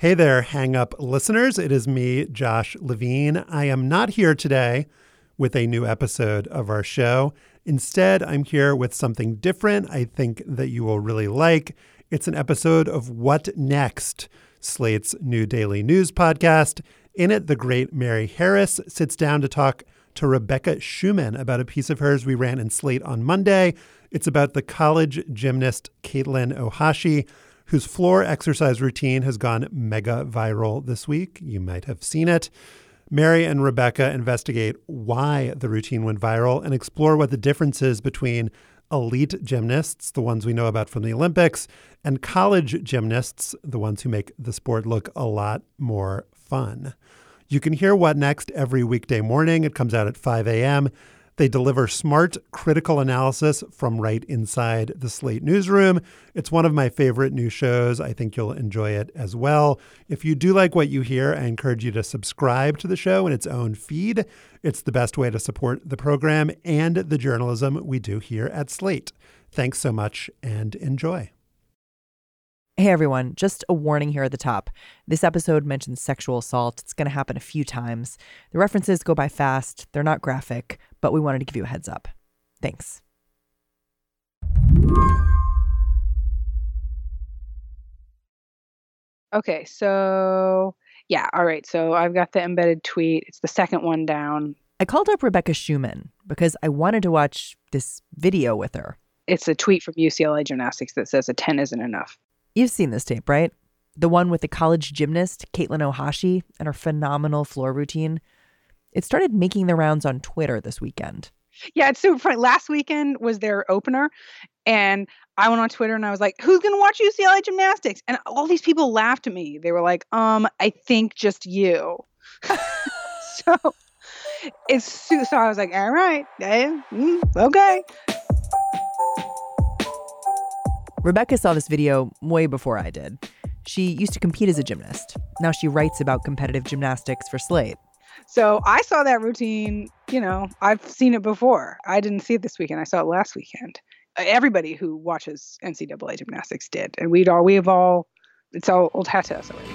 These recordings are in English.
Hey there, hang up listeners. It is me, Josh Levin. I am not here today with a new episode of our show. Instead, I'm here with something different I think that you will really like. It's an episode of What Next, Slate's new daily news podcast. In it, the great Mary Harris sits down to talk to Rebecca Schuman about a piece of hers we ran in Slate on Monday. It's about the college gymnast Katelyn Ohashi, whose floor exercise routine has gone mega viral this week. You might have seen it. Mary and Rebecca investigate why the routine went viral and explore what the difference is between elite gymnasts, the ones we know about from the Olympics, and college gymnasts, the ones who make the sport look a lot more fun. You can hear What Next every weekday morning. It comes out at 5 a.m. They deliver smart, critical analysis from right inside the Slate newsroom. It's one of my favorite new shows. I think you'll enjoy it as well. If you do like what you hear, I encourage you to subscribe to the show in its own feed. It's the best way to support the program and the journalism we do here at Slate. Thanks so much and enjoy. Hey everyone, just a warning here at the top. This episode mentions sexual assault. It's going to happen a few times. The references go by fast, they're not graphic, but we wanted to give you a heads up. Thanks. Okay, so yeah, all right. So I've got the embedded tweet. It's the second one down. I called up Rebecca Schuman because I wanted to watch this video with her. It's a tweet from UCLA Gymnastics that says a 10 isn't enough. You've seen this tape, right? The one with the college gymnast, Katelyn Ohashi, and her phenomenal floor routine. It started making the rounds on Twitter this weekend. Yeah, it's super funny. Last weekend was their opener, and I went on Twitter and I was like, "Who's gonna watch UCLA gymnastics?" And all these people laughed at me. They were like, "Um, I think just you." so it's so I was like, "All right, yeah, mm, okay." Rebecca saw this video way before I did. She used to compete as a gymnast. Now she writes about competitive gymnastics for Slate. So I saw that routine, you know, I've seen it before. I didn't see it this weekend. I saw it last weekend. Everybody who watches NCAA gymnastics did. And we'd all, we have all, it's all old hat to us already.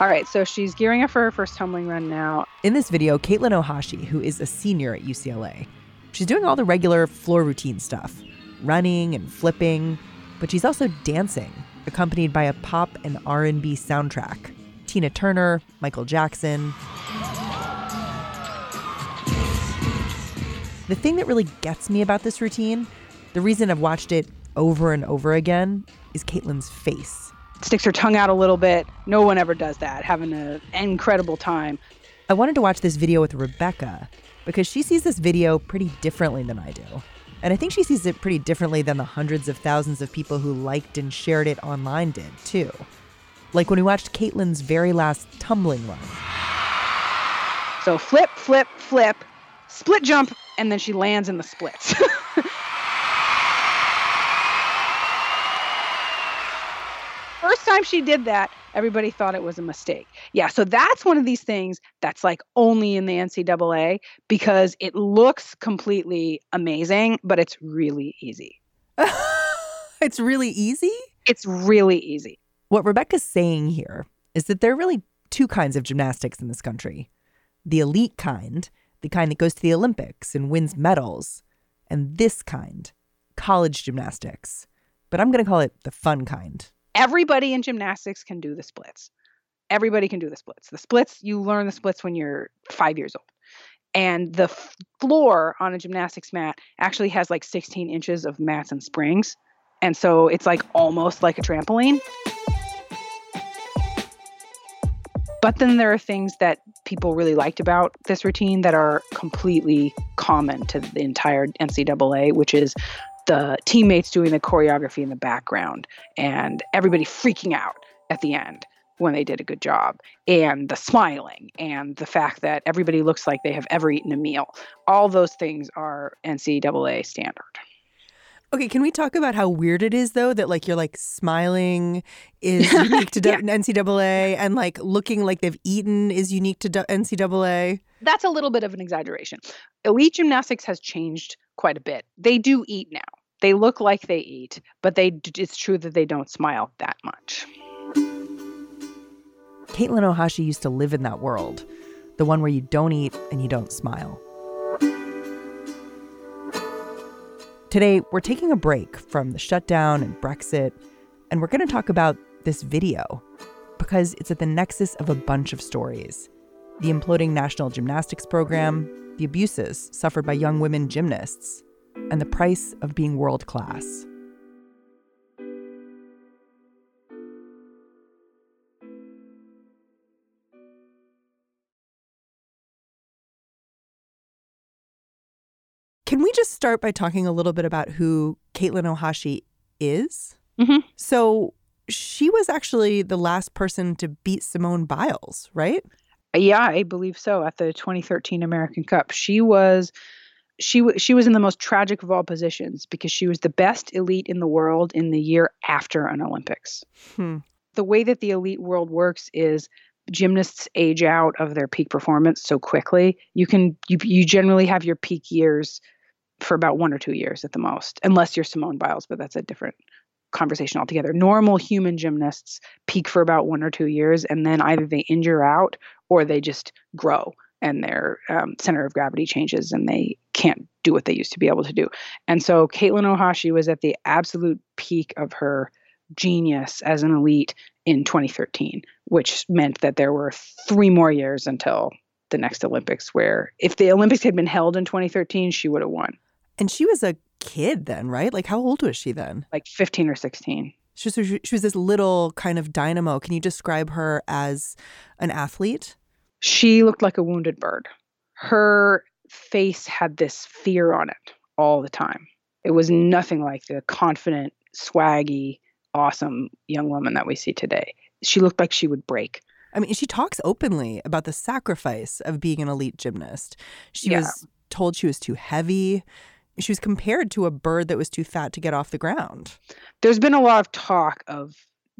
All right, so she's gearing up for her first tumbling run now. In this video, Katelyn Ohashi, who is a senior at UCLA, she's doing all the regular floor routine stuff, running and flipping, but she's also dancing accompanied by a pop and R&B soundtrack. Tina Turner, Michael Jackson. The thing that really gets me about this routine, the reason I've watched it over and over again, is Katelyn's face. Sticks her tongue out a little bit. No one ever does that, having an incredible time. I wanted to watch this video with Rebecca because she sees this video pretty differently than I do. And I think she sees it pretty differently than the hundreds of thousands of people who liked and shared it online did, too. Like when we watched Katelyn's very last tumbling run. So flip, flip, flip, split jump, and then she lands in the splits. First time she did that, everybody thought it was a mistake. Yeah, so that's one of these things that's like only in the NCAA because it looks completely amazing, but it's really easy. it's really easy? It's really easy. What Rebecca's saying here is that there are really two kinds of gymnastics in this country the elite kind, the kind that goes to the Olympics and wins medals, and this kind, college gymnastics. But I'm going to call it the fun kind everybody in gymnastics can do the splits. Everybody can do the splits. The splits, you learn the splits when you're five years old. And the floor on a gymnastics mat actually has like 16 inches of mats and springs. And so it's like almost like a trampoline. But then there are things that people really liked about this routine that are completely common to the entire NCAA, which is the teammates doing the choreography in the background and everybody freaking out at the end when they did a good job and the smiling and the fact that everybody looks like they have ever eaten a meal. All those things are ncaa standard Okay, can we talk about how weird it is though that like you're like smiling is unique to yeah. NCAA and like looking like they've eaten is unique to NCAA? That's a little bit of an exaggeration. Elite gymnastics has changed quite a bit. They do eat now. they look like they eat, but they it's true that they don't smile that much. Katelyn Ohashi used to live in that world, the one where you don't eat and you don't smile. Today, we're taking a break from the shutdown and Brexit, and we're going to talk about this video because it's at the nexus of a bunch of stories the imploding national gymnastics program, the abuses suffered by young women gymnasts, and the price of being world class. Start by talking a little bit about who Katelyn Ohashi is? Mm-hmm. So she was actually the last person to beat Simone Biles, right? Yeah, I believe so. At the 2013 American Cup, she was she w- she was in the most tragic of all positions because she was the best elite in the world in the year after an Olympics. Hmm. The way that the elite world works is gymnasts age out of their peak performance so quickly. You can you you generally have your peak years for about one or two years at the most, unless you're Simone Biles, but that's a different conversation altogether. Normal human gymnasts peak for about one or two years, and then either they injure out or they just grow and their um, center of gravity changes and they can't do what they used to be able to do. And so Katelyn Ohashi was at the absolute peak of her genius as an elite in 2013, which meant that there were three more years until the next Olympics, where if the Olympics had been held in 2013, she would have won. And she was a kid then, right? Like, how old was she then? Like 15 or 16. She was, she was this little kind of dynamo. Can you describe her as an athlete? She looked like a wounded bird. Her face had this fear on it all the time. It was nothing like the confident, swaggy, awesome young woman that we see today. She looked like she would break. I mean, she talks openly about the sacrifice of being an elite gymnast. She Yeah. was told she was too heavy. She was compared to a bird that was too fat to get off the ground. There's been a lot of talk of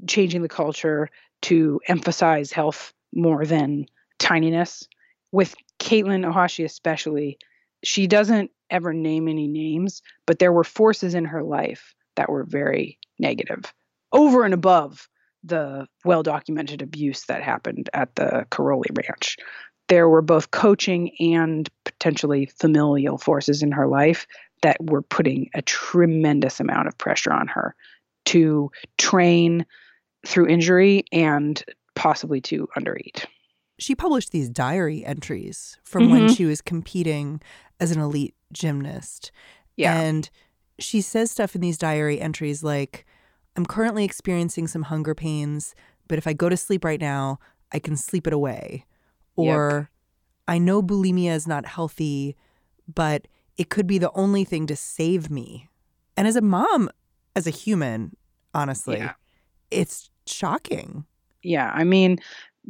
changing the culture to emphasize health more than tininess. With Katelyn Ohashi, especially, she doesn't ever name any names, but there were forces in her life that were very negative, over and above the well documented abuse that happened at the Karolyi Ranch. There were both coaching and potentially familial forces in her life that were putting a tremendous amount of pressure on her to train through injury and possibly to undereat. She published these diary entries from when Mhm. she was competing as an elite gymnast. Yeah. And she says stuff in these diary entries like, I'm currently experiencing some hunger pains, but if I go to sleep right now, I can sleep it away. Or I know bulimia is not healthy, but it could be the only thing to save me. And as a mom, as a human, honestly, Yeah. it's shocking. Yeah, I mean,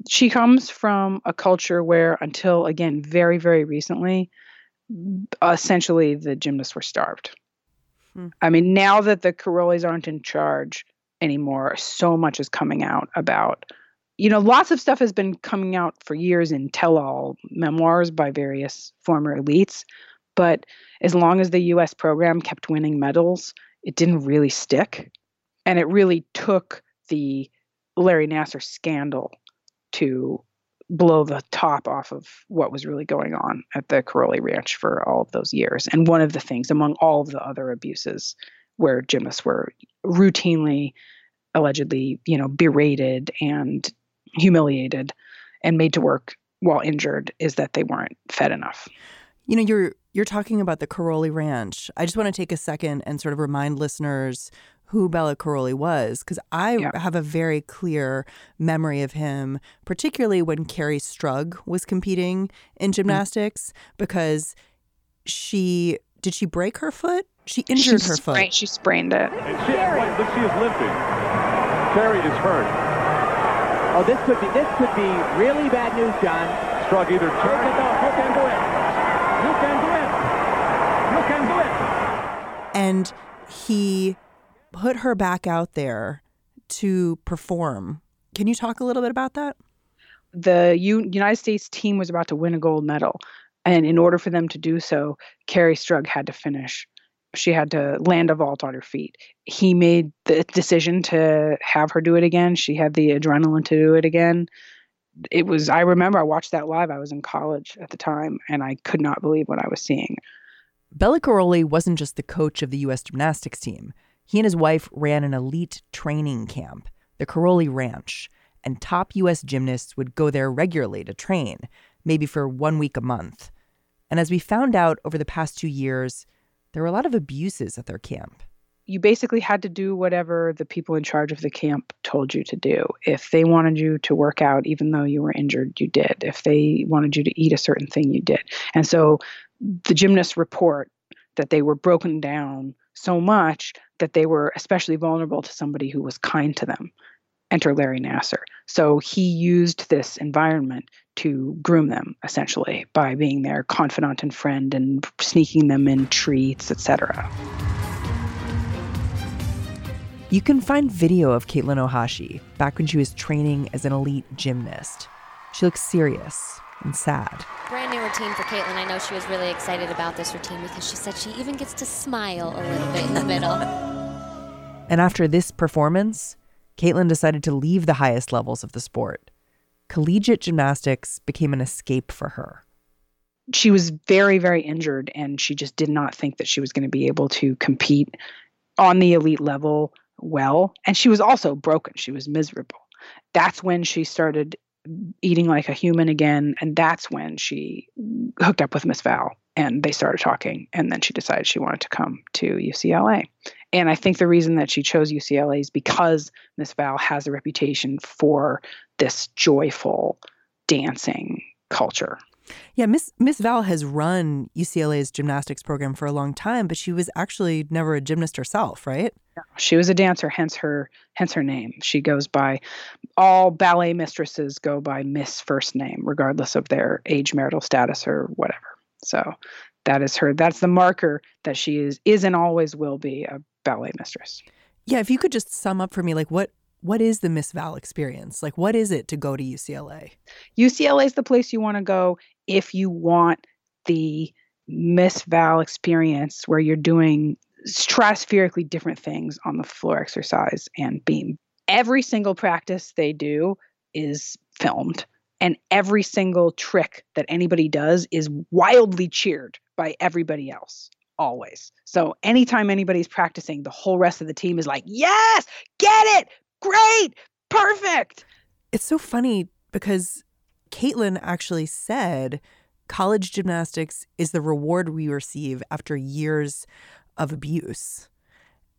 she comes from a culture where, until again, very, very recently, essentially the gymnasts were starved. Hmm. I mean, now that the Karolyis aren't in charge anymore, so much is coming out about, you know, lots of stuff has been coming out for years in tell all memoirs by various former elites. But as long as the US program kept winning medals, it didn't really stick. And it really took the Larry Nassar scandal to blow the top off of what was really going on at the Karolyi Ranch for all of those years. And one of the things, among all of the other abuses, where gymnasts were routinely, allegedly, you know, berated and humiliated and made to work while injured, is that they weren't fed enough. You know, you're you're talking about the Karolyi Ranch. I just want to take a second and sort of remind listeners who Bela Karolyi was, because I Yeah. have a very clear memory of him, particularly when Kerri Strug was competing in mm. gymnastics, because she did she break her foot? She injured she her foot. sprained- She sprained it. And she, wait, she is limping. Kerri is hurt. Oh, this could be this could be really bad news, John. Strug either Take it off. You can do it. You can do it. You can do it. and he put her back out there to perform. Can you talk a little bit about that? the U- United States team was about to win a gold medal. And in order for them to do so, Kerri Strug had to finish she had to land a vault on her feet. He made the decision to have her do it again. She had the adrenaline to do it again. It was, I remember I watched that live. I was in college at the time and I could not believe what I was seeing. Bela Karolyi wasn't just the coach of the U.S. gymnastics team. He and his wife ran an elite training camp, the Karolyi Ranch, and top U.S. gymnasts would go there regularly to train, maybe for one week a month. And as we found out over the past two years, there were a lot of abuses at their camp. You basically had to do whatever the people in charge of the camp told you to do. If they wanted you to work out, even though you were injured, you did. If they wanted you to eat a certain thing, you did. And so the gymnasts report that they were broken down so much that they were especially vulnerable to somebody who was kind to them. Enter Larry Nassar. So he used this environment to groom them essentially by being their confidant and friend and sneaking them in treats, etc. You can find video of Katelyn Ohashi back when she was training as an elite gymnast. She looks serious and sad. Brand new routine for Katelyn. I know she was really excited about this routine because she said she even gets to smile a little bit in the middle. and after this performance, Katelyn decided to leave the highest levels of the sport. Collegiate gymnastics became an escape for her. She was very, very injured, and she just did not think that she was going to be able to compete on the elite level well. And she was also broken. She was miserable. That's when she started eating like a human again. And that's when she hooked up with Miss Val and they started talking. And then she decided she wanted to come to UCLA. And I think the reason that she chose UCLA is because Miss Val has a reputation for this joyful dancing culture. Yeah, Miss Miss Val has run UCLA's gymnastics program for a long time, but she was actually never a gymnast herself, right? She was a dancer, hence her hence her name. She goes by all ballet mistresses go by Miss first name, regardless of their age, marital status, or whatever. So that is her. That's the marker that she is is and always will be a ballet mistress. Yeah, if you could just sum up for me, like what what is the Miss Val experience? Like, what is it to go to UCLA? UCLA is the place you want to go if you want the Miss Val experience where you're doing stratospherically different things on the floor exercise and beam. Every single practice they do is filmed, and every single trick that anybody does is wildly cheered by everybody else always. So anytime anybody's practicing, the whole rest of the team is like, "Yes, get it, great, perfect." It's so funny because Katelyn actually said college gymnastics is the reward we receive after years of abuse.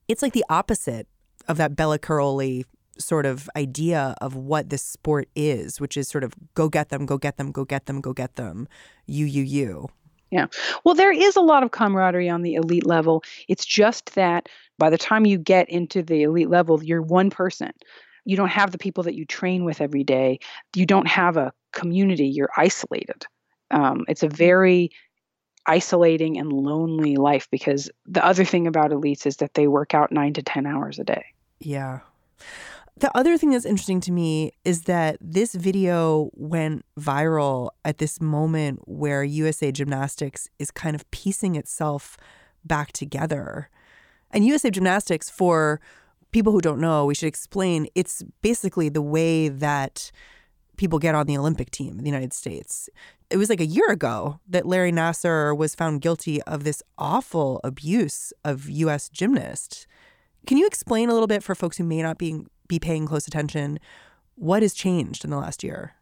It's like the opposite of that Bela Karolyi sort of idea of what this sport is, which is sort of go get them, go get them, go get them, go get them, you, you, you. Yeah. Well, there is a lot of camaraderie on the elite level. It's just that by the time you get into the elite level, you're one person. You don't have the people that you train with every day. You don't have a community. You're isolated. Um, it's a very isolating and lonely life because the other thing about elites is that they work out nine to 10 hours a day. Yeah. The other thing that's interesting to me is that this video went viral at this moment where USA Gymnastics is kind of piecing itself back together. And USA Gymnastics, for people who don't know, we should explain it's basically the way that people get on the Olympic team in the United States. It was like a year ago that Larry Nassar was found guilty of this awful abuse of U.S. gymnasts. Can you explain a little bit for folks who may not be, be paying close attention what has changed in the last year?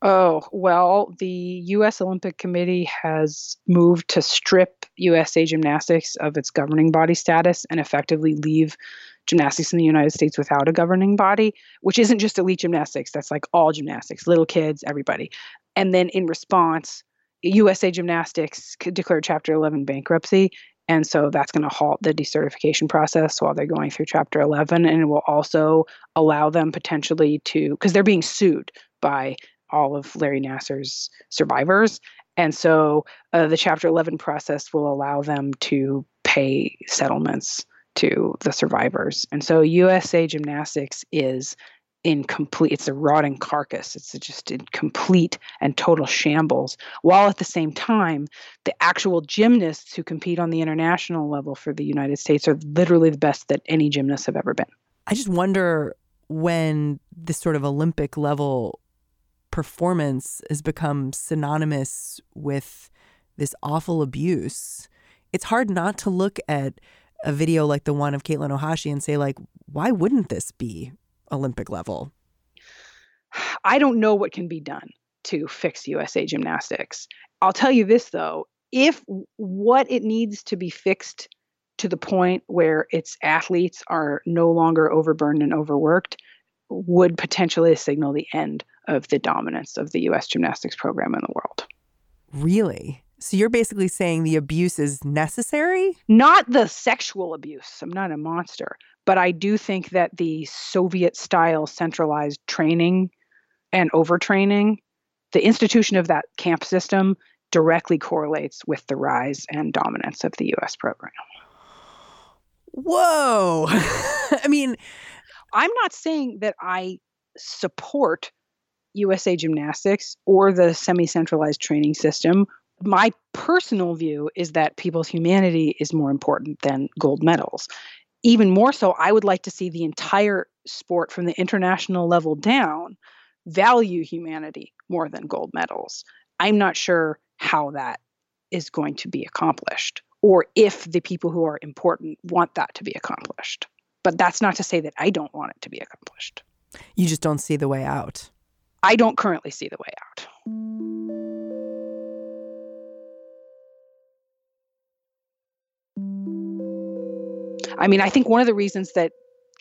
Oh, well, the U.S. Olympic Committee has moved to strip USA Gymnastics of its governing body status and effectively leave gymnastics in the United States without a governing body, which isn't just elite gymnastics, that's like all gymnastics, little kids, everybody. And then in response, USA Gymnastics declared Chapter 11 bankruptcy. And so that's going to halt the decertification process while they're going through Chapter 11. And it will also allow them potentially to, because they're being sued by all of Larry Nassar's survivors. And so uh, the Chapter 11 process will allow them to pay settlements to the survivors. And so USA Gymnastics is in complete it's a rotting carcass it's just in complete and total shambles while at the same time the actual gymnasts who compete on the international level for the united states are literally the best that any gymnasts have ever been I just wonder when this sort of Olympic level performance has become synonymous with this awful abuse. It's hard not to look at a video like the one of Katelyn Ohashi and say, like, why wouldn't this be Olympic level? I don't know what can be done to fix USA gymnastics. I'll tell you this though, if what it needs to be fixed to the point where its athletes are no longer overburdened and overworked would potentially signal the end of the dominance of the US gymnastics program in the world. Really? So you're basically saying the abuse is necessary? Not the sexual abuse. I'm not a monster, but I do think that the Soviet style centralized training and overtraining, the institution of that camp system directly correlates with the rise and dominance of the US program. Whoa. I mean, I'm not saying that I support USA Gymnastics or the semi centralized training system. My personal view is that people's humanity is more important than gold medals. Even more so, I would like to see the entire sport from the international level down value humanity more than gold medals. I'm not sure how that is going to be accomplished or if the people who are important want that to be accomplished. But that's not to say that I don't want it to be accomplished. you just don't see the way out. I don't currently see the way out. I mean, I think one of the reasons that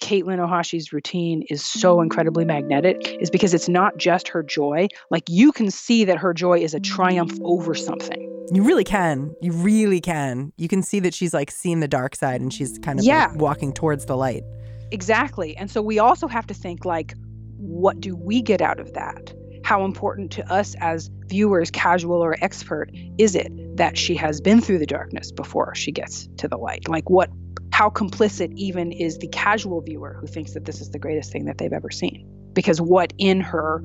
Katelyn Ohashi's routine is so incredibly magnetic is because it's not just her joy. Like you can see that her joy is a triumph over something. You really can. You really can. You can see that she's like seeing the dark side and she's kind of Yeah. like walking towards the light. Exactly. And so we also have to think like, what do we get out of that? How important to us as viewers, casual or expert, is it that she has been through the darkness before she gets to the light? Like, what, how complicit even is the casual viewer who thinks that this is the greatest thing that they've ever seen? Because what in her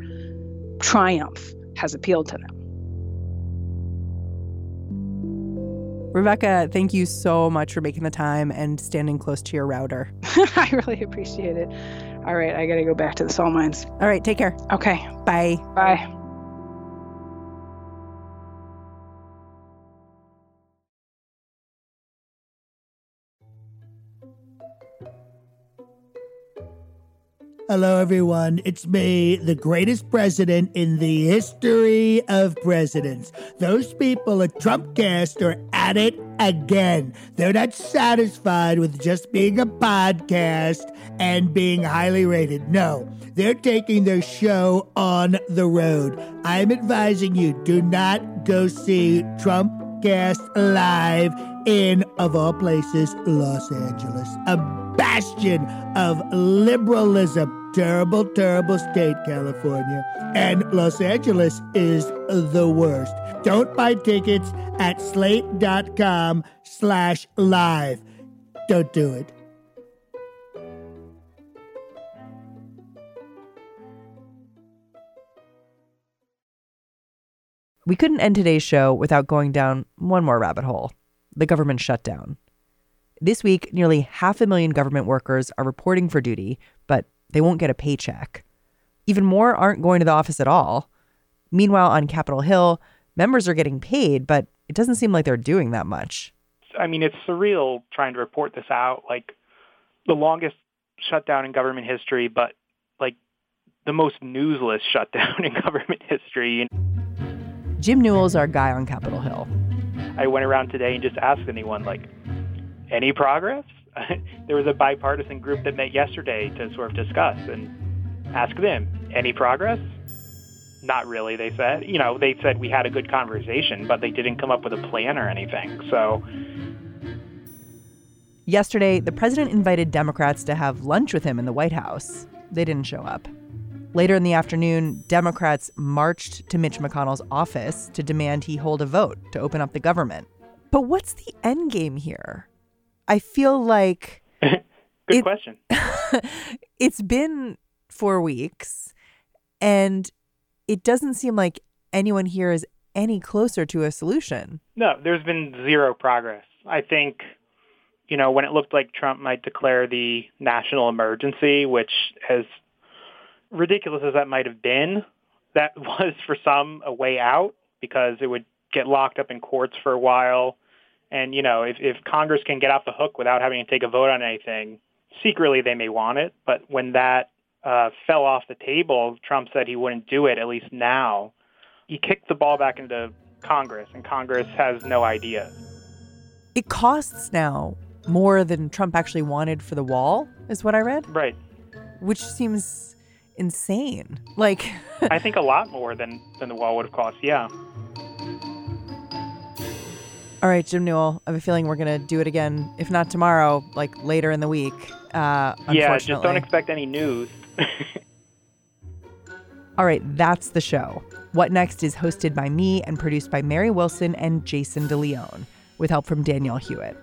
triumph has appealed to them? Rebecca, thank you so much for making the time and standing close to your router. I really appreciate it. All right, I got to go back to the salt mines. All right, take care. Okay, Bye. bye. Hello, everyone. It's me, the greatest president in the history of presidents. Those people at Trumpcast are at it again. They're not satisfied with just being a podcast and being highly rated. No, they're taking their show on the road. I'm advising you do not go see Trumpcast live in, of all places, Los Angeles, a bastion of liberalism. Terrible, terrible state, California. And Los Angeles is the worst. Don't buy tickets at slate.com slash live. Don't do it. We couldn't end today's show without going down one more rabbit hole the government shutdown. This week, nearly half a million government workers are reporting for duty, but they won't get a paycheck. Even more aren't going to the office at all. Meanwhile, on Capitol Hill, members are getting paid, but it doesn't seem like they're doing that much. I mean, it's surreal trying to report this out. Like the longest shutdown in government history, but like the most newsless shutdown in government history. Jim Newell's our guy on Capitol Hill. I went around today and just asked anyone, like, any progress? there was a bipartisan group that met yesterday to sort of discuss and ask them, any progress? Not really, they said. You know, they said we had a good conversation, but they didn't come up with a plan or anything. So Yesterday, the president invited Democrats to have lunch with him in the White House. They didn't show up. Later in the afternoon, Democrats marched to Mitch McConnell's office to demand he hold a vote to open up the government. But what's the end game here? I feel like good It- question. it's been four weeks, and it doesn't seem like anyone here is any closer to a solution. No, there's been zero progress. I think, you know, when it looked like Trump might declare the national emergency, which as ridiculous as that might have been, that was for some a way out because it would get locked up in courts for a while. And, you know, if, if Congress can get off the hook without having to take a vote on anything, secretly they may want it. But when that uh, fell off the table, Trump said he wouldn't do it, at least now. He kicked the ball back into Congress, and Congress has no idea. It costs now more than Trump actually wanted for the wall, is what I read. Right. Which seems insane. Like, I think a lot more than, than the wall would have cost, yeah. All right, Jim Newell. I have a feeling we're gonna do it again, if not tomorrow, like later in the week. Uh, yeah, just don't expect any news. All right, that's the show. What Next is hosted by me and produced by Mary Wilson and Jason DeLeon, with help from Danielle Hewitt.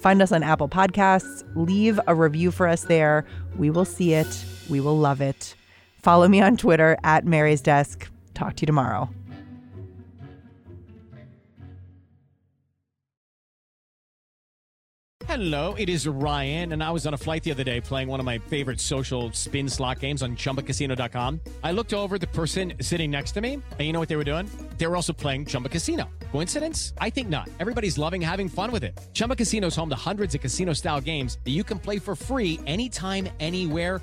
Find us on Apple Podcasts. Leave a review for us there. We will see it. We will love it. Follow me on Twitter at Mary's Desk. Talk to you tomorrow. Hello, it is Ryan, and I was on a flight the other day playing one of my favorite social spin slot games on chumbacasino.com. I looked over the person sitting next to me, and you know what they were doing? They were also playing Chumba Casino. Coincidence? I think not. Everybody's loving having fun with it. Chumba Casino is home to hundreds of casino style games that you can play for free anytime, anywhere,